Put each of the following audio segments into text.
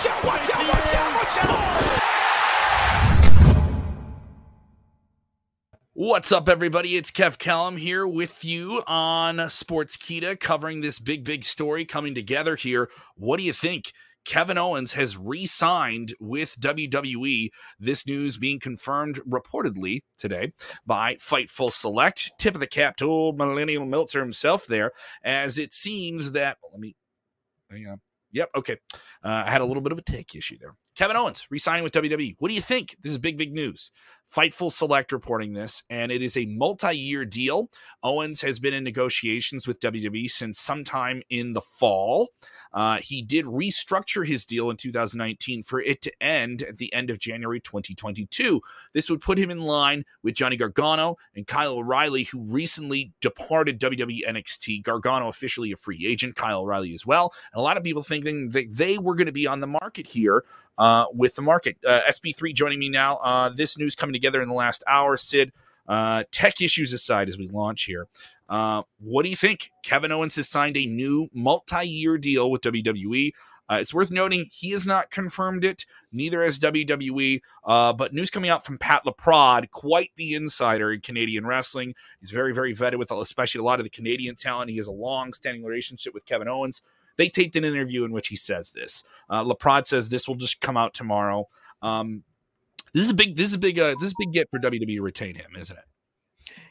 Watch out, watch out, watch out, watch out! What's up, everybody? It's Kev Kellum here with you on Sports Sportskeeda, covering this big, big story coming together here. What do you think? Kevin Owens has re signed with WWE. This news being confirmed reportedly today by Fightful Select. Tip of the cap to old Millennial Meltzer himself there, as it seems that. Let me. Hang on. Yep. Okay. Uh, I had a little bit of a tech issue there. Kevin Owens resigning with WWE. What do you think? This is big, big news. Fightful Select reporting this, and it is a multi year deal. Owens has been in negotiations with WWE since sometime in the fall. Uh, he did restructure his deal in 2019 for it to end at the end of January 2022. This would put him in line with Johnny Gargano and Kyle O'Reilly, who recently departed WWE NXT. Gargano officially a free agent, Kyle O'Reilly as well. And a lot of people thinking that they were going to be on the market here uh, with the market. Uh, SP3 joining me now. Uh, this news coming together in the last hour. Sid, uh, tech issues aside as we launch here. Uh, what do you think? Kevin Owens has signed a new multi year deal with WWE. Uh, it's worth noting he has not confirmed it, neither has WWE. Uh, but news coming out from Pat LaPrade, quite the insider in Canadian wrestling. He's very, very vetted with especially a lot of the Canadian talent. He has a long standing relationship with Kevin Owens. They taped an interview in which he says this. Uh, LaPrade says this will just come out tomorrow. Um, this is a big, this is a big, uh, this is a big get for WWE to retain him, isn't it?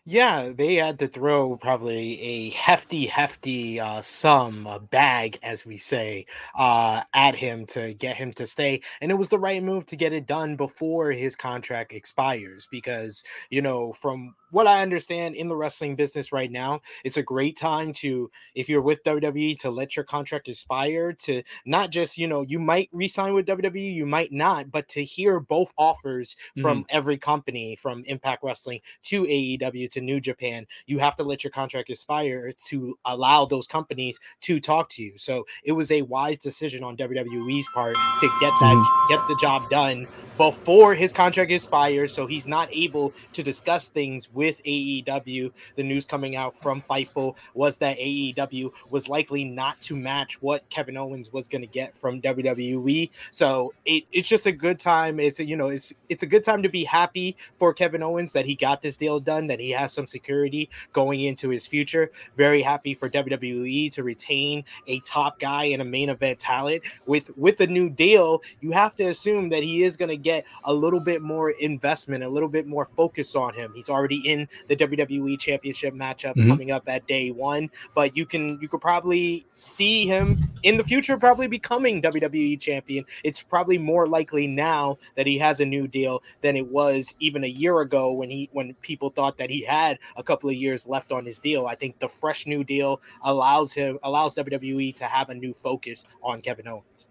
Yeah, they had to throw probably a hefty, hefty uh, sum, a bag, as we say, uh, at him to get him to stay. And it was the right move to get it done before his contract expires because, you know, from what I understand in the wrestling business right now, it's a great time to, if you're with WWE, to let your contract expire. To not just, you know, you might resign with WWE, you might not, but to hear both offers from Mm-hmm. every company, from Impact Wrestling to AEW to New Japan, you have to let your contract expire to allow those companies to talk to you. So it was a wise decision on WWE's part to get that mm-hmm. get the job done before his contract expires, so he's not able to discuss things with AEW. The news coming out from Fightful was that AEW was likely not to match what Kevin Owens was going to get from WWE. So it, it's just a good time. It's a, you know it's it's a good time to be happy for Kevin Owens that he got this deal done, that he has some security going into his future. Very happy for WWE to retain a top guy and a main event talent with with a new deal. You have to assume that he is going to get a little bit more investment, a little bit more focus on him. He's already in the WWE Championship matchup Mhm. coming up at day one, but you can you could probably see him in the future probably becoming WWE champion. It's probably more likely now that he has a new deal than it was even a year ago when he when people thought that he had a couple of years left on his deal. I think the fresh new deal allows him allows WWE to have a new focus on Kevin Owens.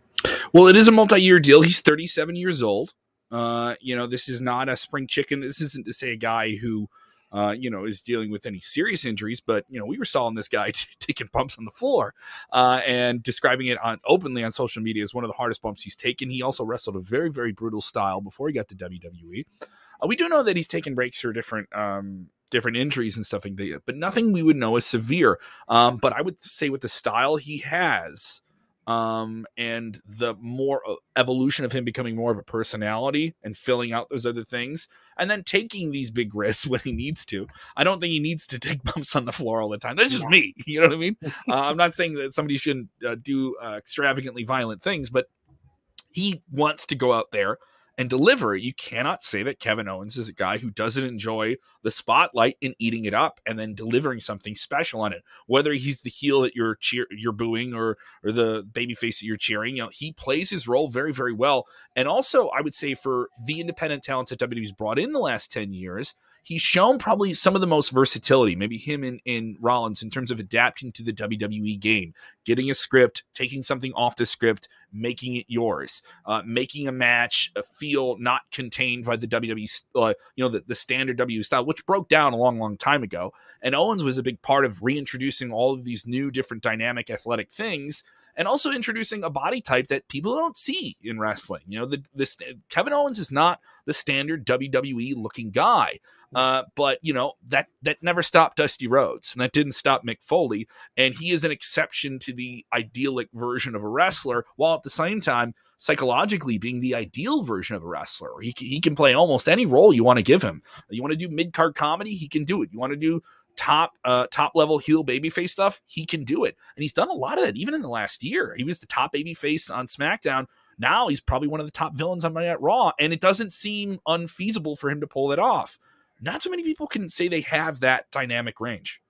Well, it is a multi-year deal. He's 37 years old. Uh, you know, this is not a spring chicken. This isn't to say a guy who, uh, you know, is dealing with any serious injuries. But you know, we were saw this guy taking bumps on the floor uh, and describing it on openly on social media as one of the hardest bumps he's taken. He also wrestled a very, very brutal style before he got to WWE. Uh, we do know that he's taken breaks for different. Um, different injuries and stuff like that but nothing we would know is severe um, but i would say with the style he has um, and the more uh, evolution of him becoming more of a personality and filling out those other things, and then taking these big risks when he needs to. I don't think he needs to take bumps on the floor all the time. That's just yeah. me. You know what I mean? uh, I'm not saying that somebody shouldn't uh, do uh, extravagantly violent things, but he wants to go out there and deliver. It, you cannot say that Kevin Owens is a guy who doesn't enjoy the spotlight and eating it up and then delivering something special on it. Whether he's the heel that you're cheer you're booing or or the babyface that you're cheering, you know, he plays his role very very well. And also, I would say for the independent talents that WWE's brought in the last 10 years, he's shown probably some of the most versatility, maybe him in, in Rollins in terms of adapting to the WWE game, getting a script, taking something off the script, making it yours, uh, making a match feel not contained by the WWE, uh, you know, the, the standard WWE style, which broke down a long, long time ago. And Owens was a big part of reintroducing all of these new, different, dynamic, athletic things and also introducing a body type that people don't see in wrestling. You know, the this Kevin Owens is not the standard WWE looking guy. Uh, but you know that that never stopped Dusty Rhodes, and that didn't stop Mick Foley. And he is an exception to the idyllic version of a wrestler, while at the same time psychologically being the ideal version of a wrestler. He he can play almost any role you want to give him. You want to do mid card comedy, he can do it. You want to do top uh top level heel babyface stuff, he can do it. And he's done a lot of that even in the last year. He was the top babyface on SmackDown. Now he's probably one of the top villains on Monday Night Raw, and it doesn't seem unfeasible for him to pull it off. Not too many people can say they have that dynamic range.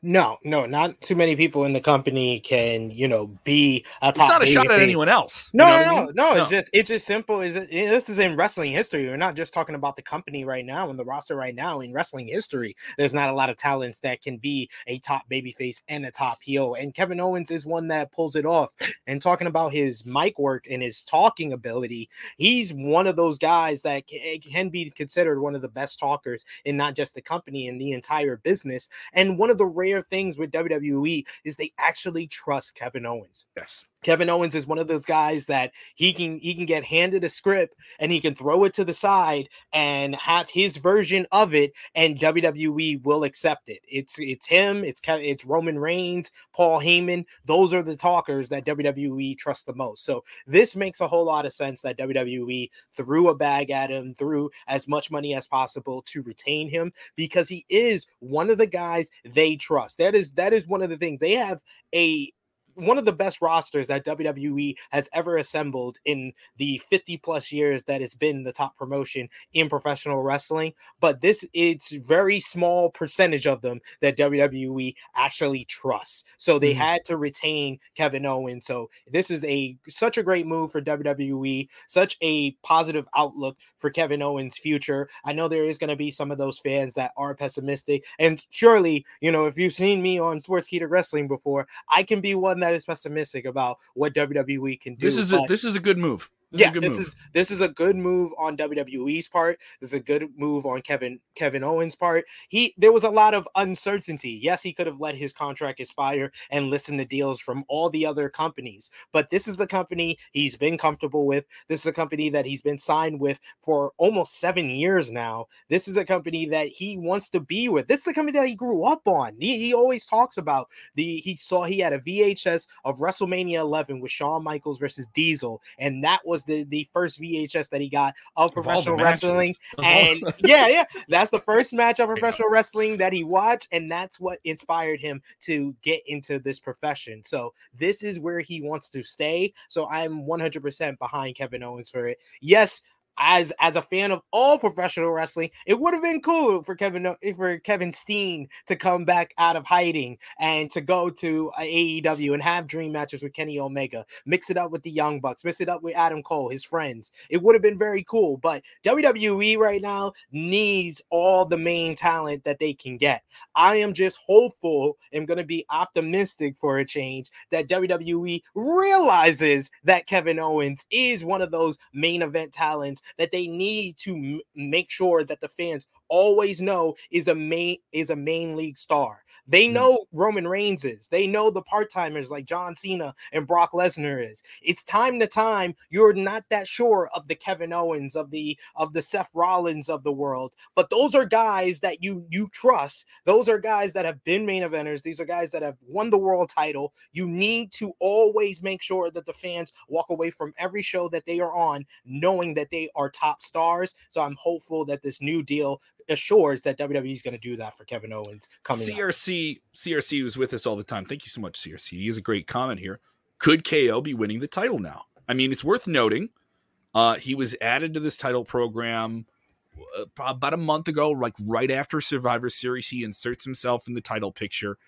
No, no, not too many people in the company can, you know, be a top. It's not a shot at anyone else. No, no, no, no, no, It's just, it's just simple. Is it, this is in wrestling history? We're not just talking about the company right now and the roster right now. In wrestling history, there's not a lot of talents that can be a top babyface and a top heel. And Kevin Owens is one that pulls it off. And talking about his mic work and his talking ability, he's one of those guys that eh, can be considered one of the best talkers in not just the company in the entire business. And one of the rare things with WWE is they actually trust Kevin Owens. Yes. Kevin Owens is one of those guys that he can he can get handed a script and he can throw it to the side and have his version of it and WWE will accept it. It's it's him, it's it's Roman Reigns, Paul Heyman. Those are the talkers that WWE trusts the most. So this makes a whole lot of sense that WWE threw a bag at him, threw as much money as possible to retain him because he is one of the guys they trust. That is that is one of the things they have a one of the best rosters that WWE has ever assembled in the 50 plus years that it's been the top promotion in professional wrestling. But this it's very small percentage of them that WWE actually trusts. So they mm-hmm. had to retain Kevin Owens. So this is a such a great move for WWE, such a positive outlook for Kevin Owens' future. I know there is going to be some of those fans that are pessimistic, and surely, you know, if you've seen me on Sports Sportskeeda Wrestling before, I can be one that that is pessimistic about what WWE can do. This is a, this is a good move. This yeah, is this move. is this is a good move on WWE's part. This is a good move on Kevin Kevin Owens' part. He there was a lot of uncertainty. Yes, he could have let his contract expire and listen to deals from all the other companies, but this is the company he's been comfortable with. This is a company that he's been signed with for almost seven years now. This is a company that he wants to be with. This is the company that he grew up on. He, he always talks about the he saw he had a VHS of WrestleMania 11 with Shawn Michaels versus Diesel, and that was was the, the first VHS that he got of professional wrestling. And yeah, yeah, that's the first match of professional wrestling that he watched. And that's what inspired him to get into this profession. So this is where he wants to stay. So I'm 100% behind Kevin Owens for it. Yes, as as a fan of all professional wrestling, it would have been cool for Kevin uh, for Kevin Steen to come back out of hiding and to go to uh, AEW and have dream matches with Kenny Omega, mix it up with the Young Bucks, mix it up with Adam Cole, his friends. It would have been very cool, but WWE right now needs all the main talent that they can get. I am just hopeful and going to be optimistic for a change that WWE realizes that Kevin Owens is one of those main event talents that they need to m- make sure that the fans always know is a main is a main league star. They know Roman Reigns is. They know the part timers like John Cena and Brock Lesnar is. It's time to time. You're not that sure of the Kevin Owens of the of the Seth Rollins of the world, but those are guys that you you trust. Those are guys that have been main eventers. These are guys that have won the world title. You need to always make sure that the fans walk away from every show that they are on knowing that they are top stars. So I'm hopeful that this new deal assures that WWE is going to do that for Kevin Owens coming up. CRC CRC who's with us all the time. Thank you so much, CRC. He has a great comment here. Could KO be winning the title now? I mean, it's worth noting. Uh, he was added to this title program uh, about a month ago, like right after Survivor Series. He inserts himself in the title picture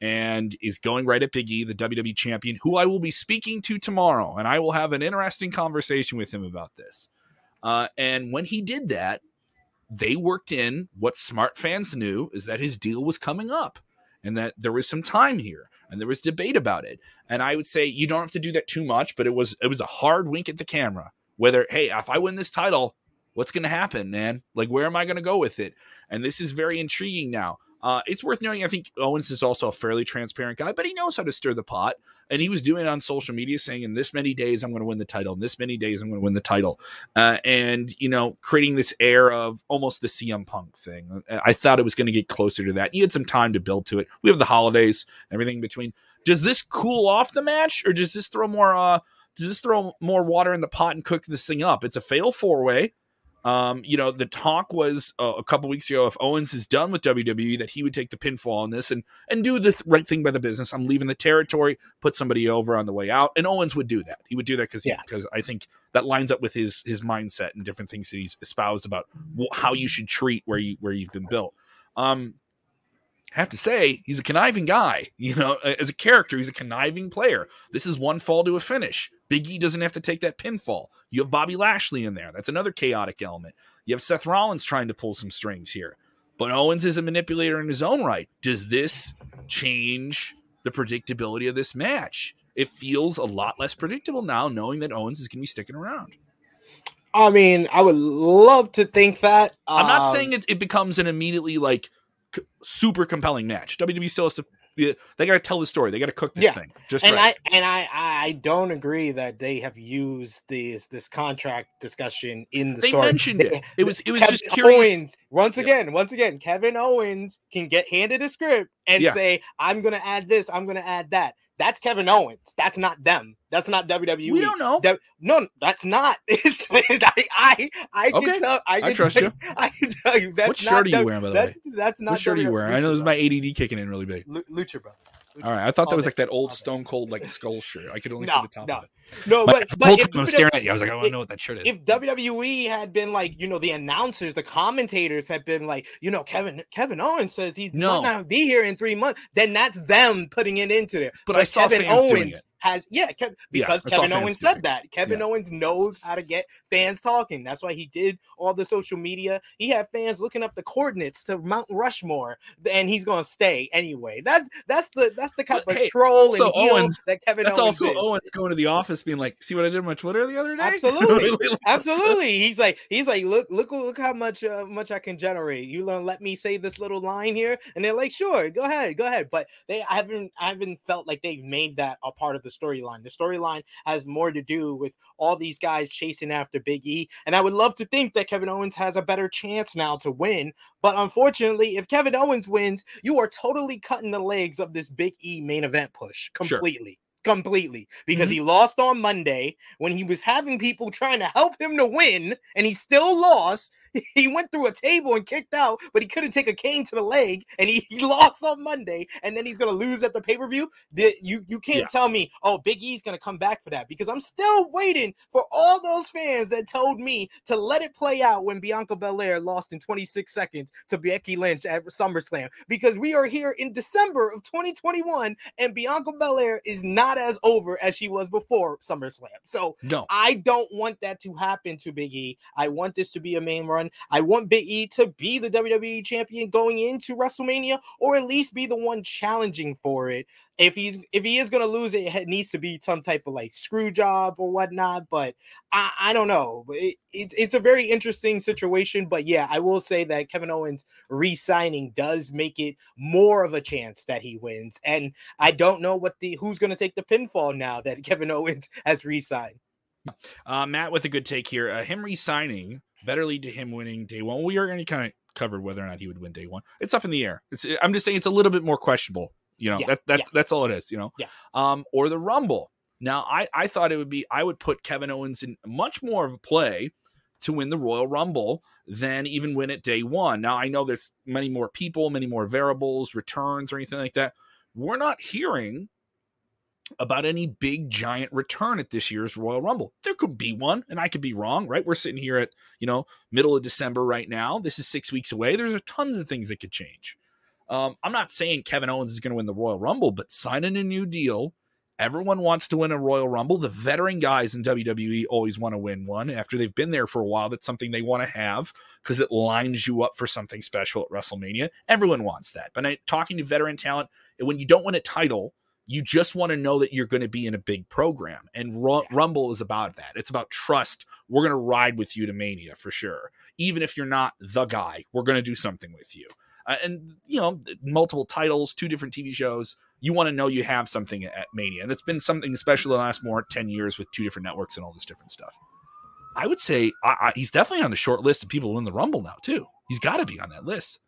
and is going right at Big E, the WWE champion, who I will be speaking to tomorrow, and I will have an interesting conversation with him about this. Uh, and when he did that, they worked in what smart fans knew is that his deal was coming up and that there was some time here and there was debate about it. And I would say you don't have to do that too much, but it was it was a hard wink at the camera. Whether hey, if I win this title, what's going to happen, man? Like where am I going to go with it? And this is very intriguing now. Uh, it's worth noting. I think Owens is also a fairly transparent guy, but he knows how to stir the pot. And he was doing it on social media, saying, "In this many days, I'm going to win the title. In this many days, I'm going to win the title." Uh, and you know, creating this air of almost the CM Punk thing. I thought it was going to get closer to that. You had some time to build to it. We have the holidays, everything in between. Does this cool off the match, or does this throw more? Uh, does this throw more water in the pot and cook this thing up? It's a fatal four way. Um, you know, the talk was uh, a couple weeks ago if Owens is done with WWE that he would take the pinfall on this and and do the th- right thing by the business. I'm leaving the territory, put somebody over on the way out, and Owens would do that. He would do that because Yeah. because I think that lines up with his his mindset and different things that he's espoused about wh- how you should treat where you where you've been built. Um, have to say he's a conniving guy. You know, as a character, he's a conniving player. This is one fall to a finish. Big E doesn't have to take that pinfall. You have Bobby Lashley in there. That's another chaotic element. You have Seth Rollins trying to pull some strings here. But Owens is a manipulator in his own right. Does this change the predictability of this match? It feels a lot less predictable now, knowing that Owens is going to be sticking around. I mean, I would love to think that. I'm not um, saying it, it becomes an immediately like c- super compelling match. WWE still has to. They got to tell the story. They got to cook this Yeah. thing. Just and right. I and I I don't agree that they have used this this contract discussion in the story. they story. mentioned it. It was it was Kevin just curious. Owens, once Yeah. again, once again, Kevin Owens can get handed a script and Yeah. say, "I'm going to add this. I'm going to add that." That's Kevin Owens. That's not them. That's not WWE. We don't know. That- no, that's not. It's, I, I, I can Okay. tell. I, I can trust tell, you. I can tell you. That's What not shirt are you W- wearing, by the that's, That's not. What shirt are you W- wearing? I know this is my ADD kicking in really big. Lu- Lucha Brothers. Lucha All right, I thought that was like that old Stone Cold like skull shirt. I could only see the top no. of it. No, But, but, the whole but time if, I'm staring at you, I was like, I want to know what that shirt is. if WWE had been like, you know, the announcers, the commentators had been like, you know, Kevin Kevin Owens says he No. might not be here in three months, then that's them putting it into there. But I saw Kevin fans doing Owens it. Has yeah, Kev, because saw Kevin Owens said that. Kevin Yeah. Owens knows how to get fans talking. That's why he did all the social media. He had fans looking up the coordinates to Mount Rushmore, and he's gonna stay anyway. That's that's the that's the kind But, of hey, troll so and Owens- that Kevin That's Owens also is. Owens going to the office being like, "See what I did on my Twitter the other day?" Absolutely. Absolutely. He's like, he's like, look, look, look how much uh, much I can generate. You gonna let me say this little line here? And they're like, sure, go ahead, go ahead. But they I haven't I haven't felt like they've made that a part of the storyline. The storyline has more to do with all these guys chasing after Big E. And I would love to think that Kevin Owens has a better chance now to win. But unfortunately, if Kevin Owens wins, you are totally cutting the legs of this Big E main event push Sure. completely. Completely because mm-hmm. he lost on Monday when he was having people trying to help him to win and he still lost. He went through a table and kicked out, but he couldn't take a cane to the leg and he, he lost on Monday and then he's gonna lose at the pay-per-view. You you can't Yeah. tell me, oh, Big E's gonna come back for that because I'm still waiting for all those fans that told me to let it play out when Bianca Belair lost in 26 seconds to Becky Lynch at SummerSlam because we are here in December of 2021 and Bianca Belair is not as over as she was before SummerSlam. So no, I don't want that to happen to Big E. I want this to be a main run. I want Big E to be the WWE champion going into WrestleMania, or at least be the one challenging for it. If he's if he is gonna lose it, it needs to be some type of like screw job or whatnot. But I, I don't know. It, it, it's a very interesting situation. But yeah, I will say that Kevin Owens re-signing does make it more of a chance that he wins. And I don't know what the who's gonna take the pinfall now that Kevin Owens has re-signed. Uh, Matt with a good take here. Uh, him resigning better lead to him winning day one. We are going to kind of cover whether or not he would win day one. It's up in the air. It's, I'm just saying it's a little bit more questionable. You know, Yeah, that, that's yeah. that's all it is. You know, Yeah. Um, or the Rumble. Now, I I thought it would be I would put Kevin Owens in much more of a play to win the Royal Rumble than even win it day one. Now, I know there's many more people, many more variables, returns, or anything like that. We're not hearing about any big giant return at this year's Royal Rumble. There could be one, and I could be wrong, right? We're sitting here at, you know, middle of December right now. This is six weeks away. There's a tons of things that could change. Um, I'm not saying Kevin Owens is going to win the Royal Rumble, but signing a new deal. Everyone wants to win a Royal Rumble. The veteran guys in WWE always want to win one. After they've been there for a while, that's something they want to have because it lines you up for something special at WrestleMania. Everyone wants that. But I, talking to veteran talent, when you don't win a title, you just want to know that you're going to be in a big program. And Ru- Rumble is about that. It's about trust. We're going to ride with you to Mania for sure. Even if you're not the guy, we're going to do something with you. Uh, and, you know, multiple titles, two different TV shows. You want to know you have something at Mania. And it's been something special the last more 10 years with two different networks and all this different stuff. I would say I, I, he's definitely on the short list of people who win the Rumble now, too. He's got to be on that list.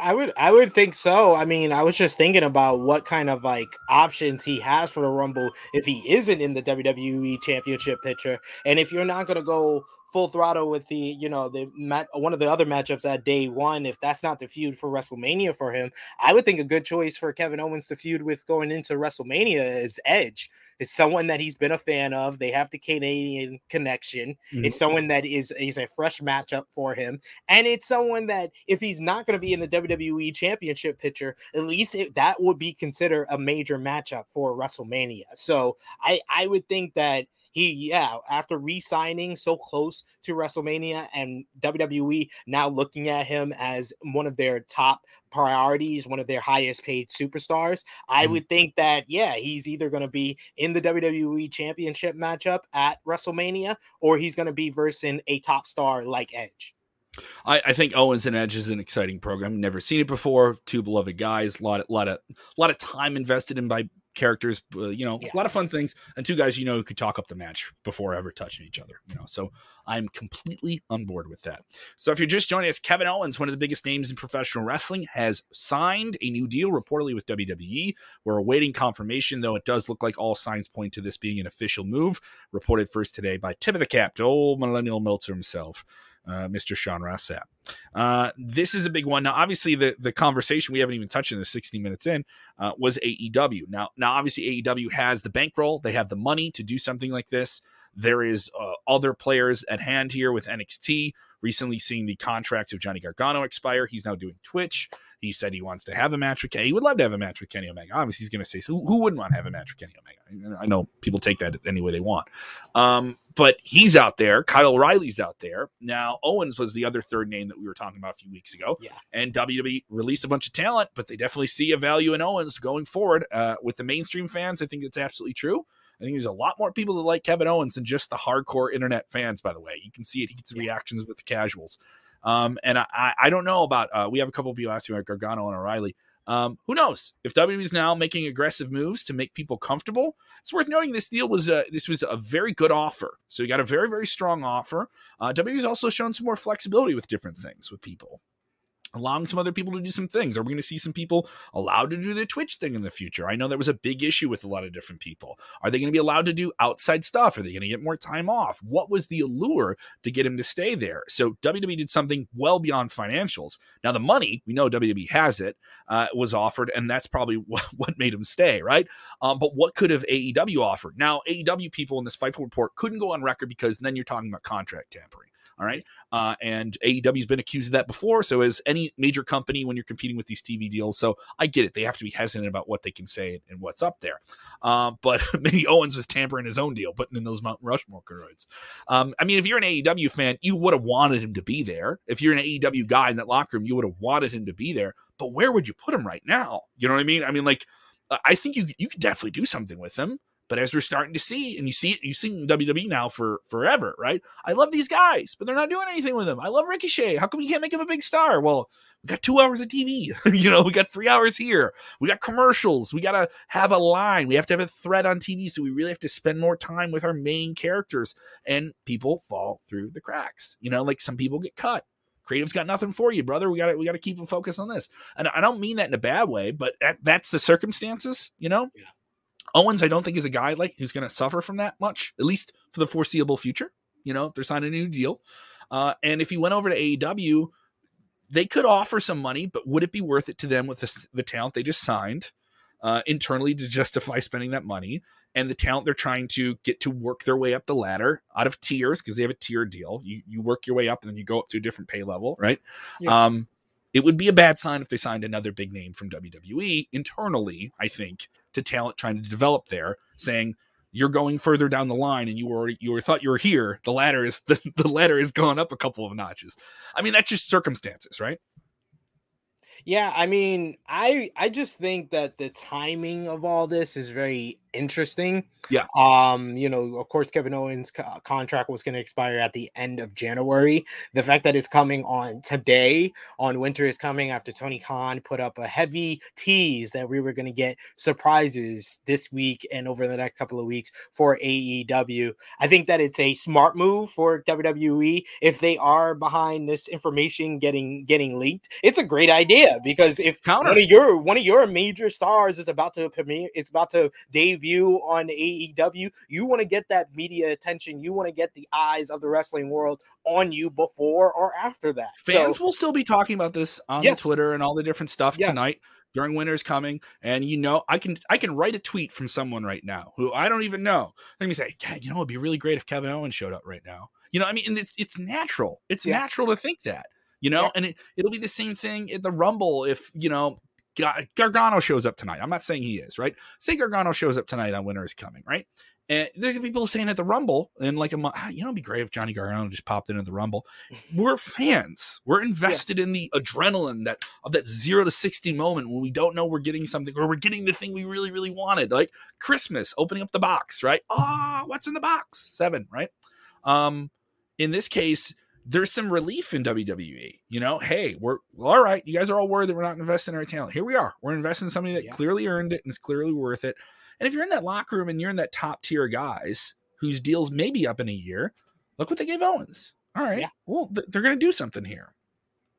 I would I would think so. I mean, I was just thinking about what kind of like options he has for the Rumble if he isn't in the WWE championship picture. And if you're not gonna go full throttle with the, you know, the mat one of the other matchups at day one, if that's not the feud for WrestleMania for him, I would think a good choice for Kevin Owens to feud with going into WrestleMania is Edge. It's someone that he's been a fan of. They have the Canadian connection. Mhm. It's someone that is is a fresh matchup for him. And it's someone that if he's not going to be in the WWE championship picture, at least it, that would be considered a major matchup for WrestleMania. So I I would think that he yeah after re-signing so close to WrestleMania and WWE now looking at him as one of their top priorities, one of their highest paid superstars, I Mhm. would think that yeah, he's either going to be in the WWE championship matchup at WrestleMania or he's going to be versing a top star like Edge. I, I think Owens and Edge is an exciting program. Never seen it before. Two beloved guys. A lot, lot of, lot of time invested in by characters. Uh, you know, Yeah. a lot of fun things. And two guys you know who could talk up the match before ever touching each other. You know, so I'm completely on board with that. So if you're just joining us, Kevin Owens, one of the biggest names in professional wrestling, has signed a new deal reportedly with WWE. We're awaiting confirmation, though. It does look like all signs point to this being an official move. Reported first today by tip of the cap to old millennial Meltzer himself uh, Mr. Sean Ross Sapp. Uh, this is a big one. Now, obviously, the the conversation we haven't even touched in the 60 minutes in uh, was AEW. Now, now, obviously, AEW has the bankroll. They have the money to do something like this. There is uh, other players at hand here with NXT. Recently, seeing the contracts of Johnny Gargano expire, he's now doing Twitch. He said he wants to have a match with Kenny. He would love to have a match with Kenny Omega. Obviously, he's going to say so. Who, wouldn't want to have a match with Kenny Omega? I know people take that any way they want. Um, but he's out there. Kyle O'Reilly's out there. Now, Owens was the other third name that we were talking about a few weeks ago. Yeah. And WWE released a bunch of talent, but they definitely see a value in Owens going forward. Uh, with the mainstream fans, I think it's absolutely true. I think there's a lot more people that like Kevin Owens than just the hardcore internet fans, by the way. You can see it. He gets reactions with the casuals. Um, and I, I- don't know about, uh, we have a couple of people asking about Gargano and O'Reilly. Um, who knows if WWE is now making aggressive moves to make people comfortable? It's worth noting this deal was a, this was a very good offer. So you got a very very strong offer. Uh, WWE's also shown some more flexibility with different things with people, allowing some other people to do some things. Are we going to see some people allowed to do the Twitch thing in the future? I know that was a big issue with a lot of different people. Are they going to be allowed to do outside stuff? Are they going to get more time off? What was the allure to get him to stay there? So WWE did something well beyond financials. Now the money we know WWE has it uh, was offered, and that's probably what, made him stay, right? Um, but what could have AEW offered? Now AEW people in this Fightful report couldn't go on record because then you're talking about contract tampering. All right. Uh, and AEW's been accused of that before. So, as any major company when you're competing with these TV deals, so I get it. They have to be hesitant about what they can say and what's up there. Uh, but maybe Owens was tampering his own deal, putting in those Mount Rushmore cards. Um, I mean, if you're an AEW fan, you would have wanted him to be there. If you're an AEW guy in that locker room, you would have wanted him to be there. But where would you put him right now? You know what I mean? I mean, like, I think you you could definitely do something with him. But as we're starting to see, and you see it, you've seen WWE now for forever, right? I love these guys, but they're not doing anything with them. I love Ricochet. How come we can't make him a big star? Well, we got two hours of TV. you know, we got three hours here. We got commercials. We got to have a line. We have to have a thread on TV. So we really have to spend more time with our main characters. And people fall through the cracks. You know, like some people get cut. Creative's got nothing for you, brother. We got to we got to keep them focused on this. And I don't mean that in a bad way, but that, that's the circumstances. You know. Yeah. Owens, I don't think is a guy like who's going to suffer from that much, at least for the foreseeable future. You know, if they're signing a new deal, uh, and if he went over to AEW, they could offer some money, but would it be worth it to them with the, the talent they just signed uh, internally to justify spending that money? And the talent they're trying to get to work their way up the ladder out of tiers because they have a tier deal. You you work your way up and then you go up to a different pay level, right? Yeah. Um, it would be a bad sign if they signed another big name from WWE internally, I think, to talent trying to develop there, saying you're going further down the line and you were you were thought you were here. The ladder is the, the ladder is gone up a couple of notches. I mean, that's just circumstances, right? Yeah, I mean, I I just think that the timing of all this is very interesting. Yeah. Um, you know, of course, Kevin Owens' co- contract was going to expire at the end of January. The fact that it's coming on today, on Winter is coming after Tony Khan put up a heavy tease that we were going to get surprises this week and over the next couple of weeks for AEW. I think that it's a smart move for WWE if they are behind this information getting getting leaked. It's a great idea because if Counter. one of your one of your major stars is about to premiere, it's about to debut debut on AEW, you want to get that media attention. You want to get the eyes of the wrestling world on you before or after that. Fans so, will still be talking about this on yes. Twitter and all the different stuff yes. tonight during winter's coming and you know i can i can write a tweet from someone right now who i don't even know let me say God, you know it'd be really great if kevin owens showed up right now you know i mean it's, it's natural it's yeah. natural to think that you know yeah. and it, it'll be the same thing at the rumble if you know Gargano shows up tonight. I'm not saying he is, right? Say Gargano shows up tonight on Winter is Coming, right? And there's people saying at the Rumble, and like a month, ah, you know, it'd be great if Johnny Gargano just popped into the Rumble. We're fans. We're invested yeah. in the adrenaline that of that zero to sixty moment when we don't know we're getting something or we're getting the thing we really, really wanted, like Christmas, opening up the box, right? Ah, oh, what's in the box? Seven, right? Um, in this case, there's some relief in WWE. You know, hey, we're well, all right. You guys are all worried that we're not investing in our talent. Here we are. We're investing in somebody that yeah. clearly earned it and is clearly worth it. And if you're in that locker room and you're in that top tier guys whose deals may be up in a year, look what they gave Owens. All right. Yeah. Well, th- they're going to do something here.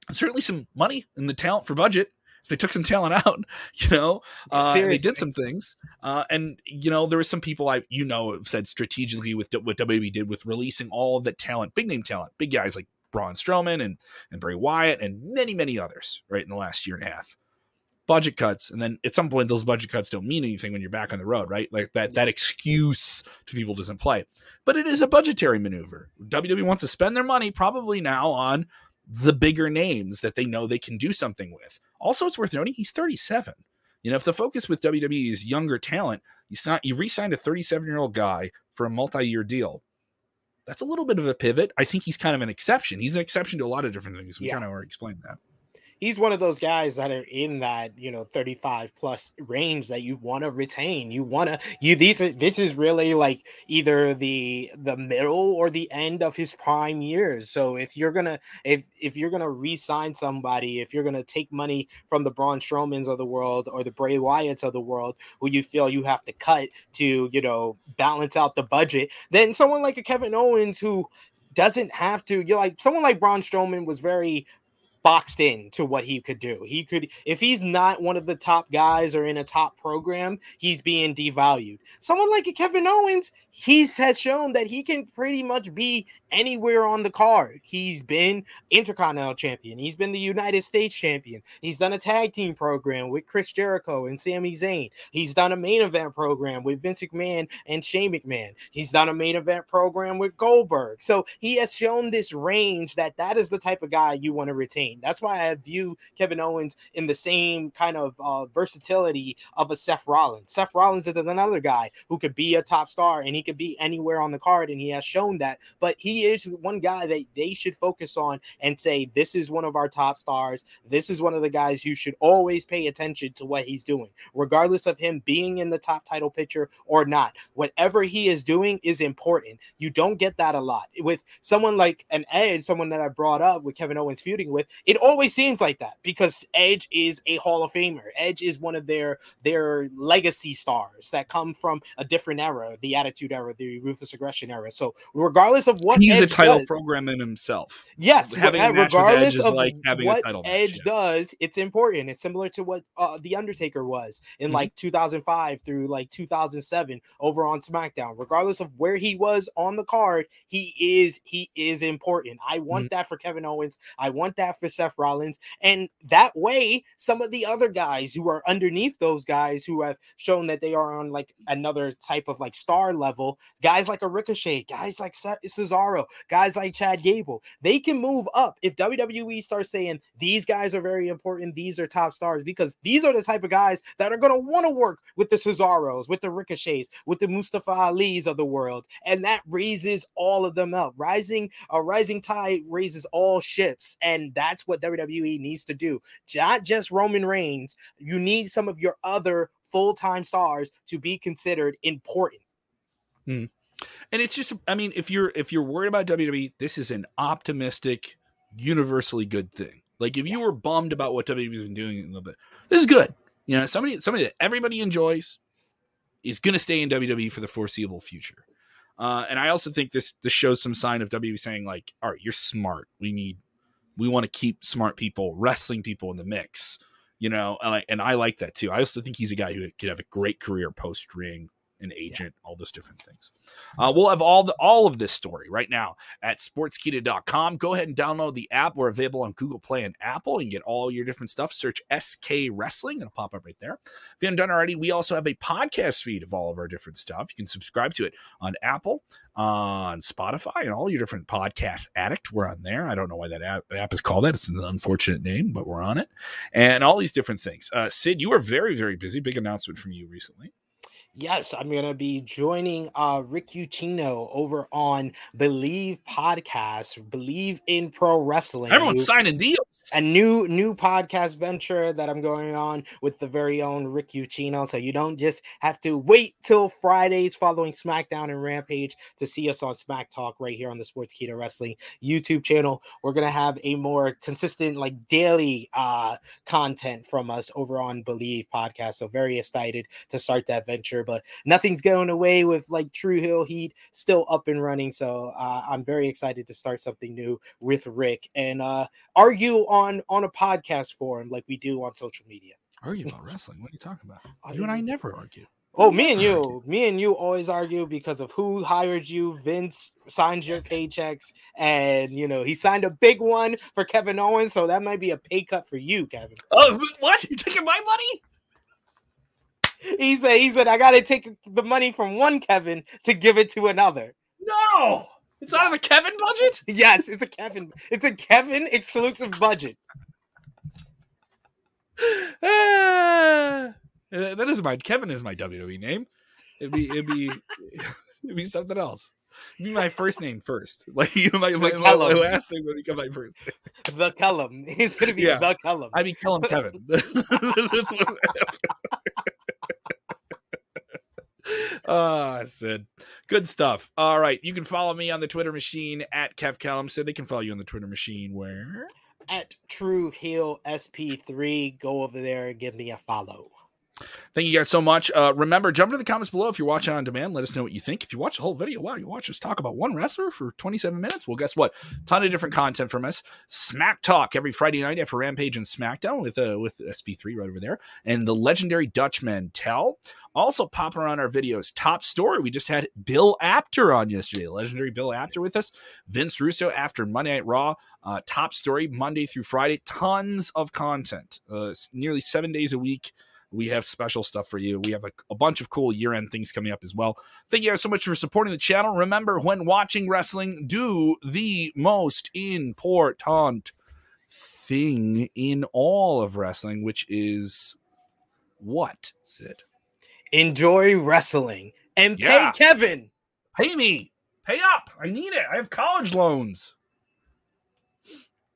And certainly some money in the talent for budget they took some talent out, you know, uh, they did some things. Uh, and you know, there were some people I, you know, have said strategically with what WWE did with releasing all of the talent, big name talent, big guys like Braun Strowman and and Bray Wyatt and many many others, right in the last year and a half. Budget cuts, and then at some point those budget cuts don't mean anything when you're back on the road, right? Like that that excuse to people doesn't play. But it is a budgetary maneuver. WWE wants to spend their money probably now on the bigger names that they know they can do something with. Also, it's worth noting he's 37. You know, if the focus with WWE is younger talent, you, sign, you re-signed a 37 year old guy for a multi-year deal. That's a little bit of a pivot. I think he's kind of an exception. He's an exception to a lot of different things. We yeah. kind of already explained that he's one of those guys that are in that you know 35 plus range that you want to retain you want to you these this is really like either the the middle or the end of his prime years so if you're gonna if if you're gonna re-sign somebody if you're gonna take money from the Braun Strowmans of the world or the Bray Wyatts of the world who you feel you have to cut to you know balance out the budget then someone like a Kevin Owens who doesn't have to. You're like someone like Braun Strowman was very boxed in to what he could do. He could, if he's not one of the top guys or in a top program, he's being devalued. Someone like a Kevin Owens, he's had shown that he can pretty much be anywhere on the card. He's been Intercontinental Champion. He's been the United States Champion. He's done a tag team program with Chris Jericho and Sami Zayn. He's done a main event program with Vince McMahon and Shane McMahon. He's done a main event program with Goldberg. So he has shown this range that that is the type of guy you want to retain. That's why I view Kevin Owens in the same kind of uh, versatility of a Seth Rollins. Seth Rollins is another guy who could be a top star and he could be anywhere on the card, and he has shown that. But he is one guy that they should focus on and say, This is one of our top stars. This is one of the guys you should always pay attention to what he's doing, regardless of him being in the top title picture or not. Whatever he is doing is important. You don't get that a lot. With someone like an Edge, someone that I brought up with Kevin Owens feuding with, it always seems like that because Edge is a Hall of Famer. Edge is one of their their legacy stars that come from a different era, the Attitude Era, the Ruthless Aggression Era. So regardless of what he's Edge a title does, program in himself. Yes, Having a match with regardless Edge is of like having a what title match, Edge yeah. does, it's important. It's similar to what uh, the Undertaker was in Mhm. like 2005 through like 2007 over on SmackDown. Regardless of where he was on the card, he is he is important. I want Mm-hmm. that for Kevin Owens. I want that for Seth Rollins, and that way, some of the other guys who are underneath those guys who have shown that they are on like another type of like star level, guys like a Ricochet, guys like Cesaro, guys like Chad Gable, they can move up if WWE starts saying these guys are very important, these are top stars, because these are the type of guys that are going to want to work with the Cesaros, with the Ricochets, with the Mustafa Ali's of the world, and that raises all of them up. Rising a rising tide raises all ships, and that's what WWE needs to do. Not just Roman Reigns, you need some of your other full-time stars to be considered important. and it's just i mean if you're if you're worried about wwe this is an optimistic universally good thing. Like if you were bummed about what wwe's been doing a little bit this is good. You know somebody somebody that everybody enjoys is going to stay in wwe for the foreseeable future. Uh, and i also think this this shows some sign of wwe saying like all right you're smart. We need we want to keep smart people wrestling people in the mix you know and I, and I like that too. I also think he's a guy who could have a great career post ring an agent, all those different things. Uh, we'll have all the all of this story right now at sportskeeda.com. Go ahead and download the app. We're available on Google Play and Apple. You can get all your different stuff. Search SK Wrestling. It'll pop up right there. If you haven't done already, we also have a podcast feed of all of our different stuff. You can subscribe to it on Apple, on Spotify, and all your different podcast addict. We're on there. I don't know why that app, app is called that. It's an unfortunate name, but we're on it. And all these different things. Uh, Sid, you were very, very busy. Big announcement from you recently. Yes, I'm gonna be joining uh Rick Ucchino over on Believe Podcast, Believe in Pro Wrestling. Everyone's signing deals. A new new podcast venture that I'm going on with the very own Rick Ucchino. So you don't just have to wait till Fridays following SmackDown and Rampage to see us on Smack Talk right here on the Sportskeeda Wrestling YouTube channel. We're gonna have a more consistent, like daily uh content from us over on Believe Podcast. So very excited to start that venture, but nothing's going away with like True Hill Heat still up and running. So uh, I'm very excited to start something new with Rick and uh argue on on on a podcast forum like we do on social media. Argue about wrestling. What are you talking about? I You and I never argue. Oh, me and you, argue. me and you always argue because of who hired you. Vince signs your paychecks, and you know he signed a big one for Kevin Owens, so that might be a pay cut for you, Kevin. Oh, what? You're taking my money? He said, he said, I got to take the money from one Kevin to give it to another. No. It's out of the Kevin budget? Yes, it's a Kevin, it's a Kevin exclusive budget. Ah, that is my Kevin is my WWE name. It'd be it'd be it'd be something else. It'd be my first name first. Like you my, my, my, last name would become my first. name. The Kellum. He's gonna be Yeah. the Kellum. I mean Kellum Kevin. What Ah, Sid. Good stuff. All right. You can follow me on the Twitter machine at Kev Callum. Sid, they can follow you on the Twitter machine where? At True Heel SP3, go over there and give me a follow. Thank you guys so much. Uh, remember, jump into the comments below if you're watching on demand. Let us know what you think. If you watch the whole video, wow, you watch us talk about one wrestler for 27 minutes. Well, guess what? Ton of different content from us. Smack Talk every Friday night after Rampage and SmackDown with uh, with SP3 right over there, and the legendary Dutch Mantell. Also popping around our videos. Top story. We just had Bill Apter on yesterday. Legendary Bill Apter with us. Vince Russo after Monday Night Raw. Uh, top story Monday through Friday. Tons of content. Uh, nearly seven days a week. We have special stuff for you. We have a, a bunch of cool year end things coming up as well. Thank you guys so much for supporting the channel. Remember, when watching wrestling, do the most important thing in all of wrestling, which is what, Sid? Enjoy wrestling and Yeah. pay Kevin. Pay me. Pay up. I need it. I have college loans.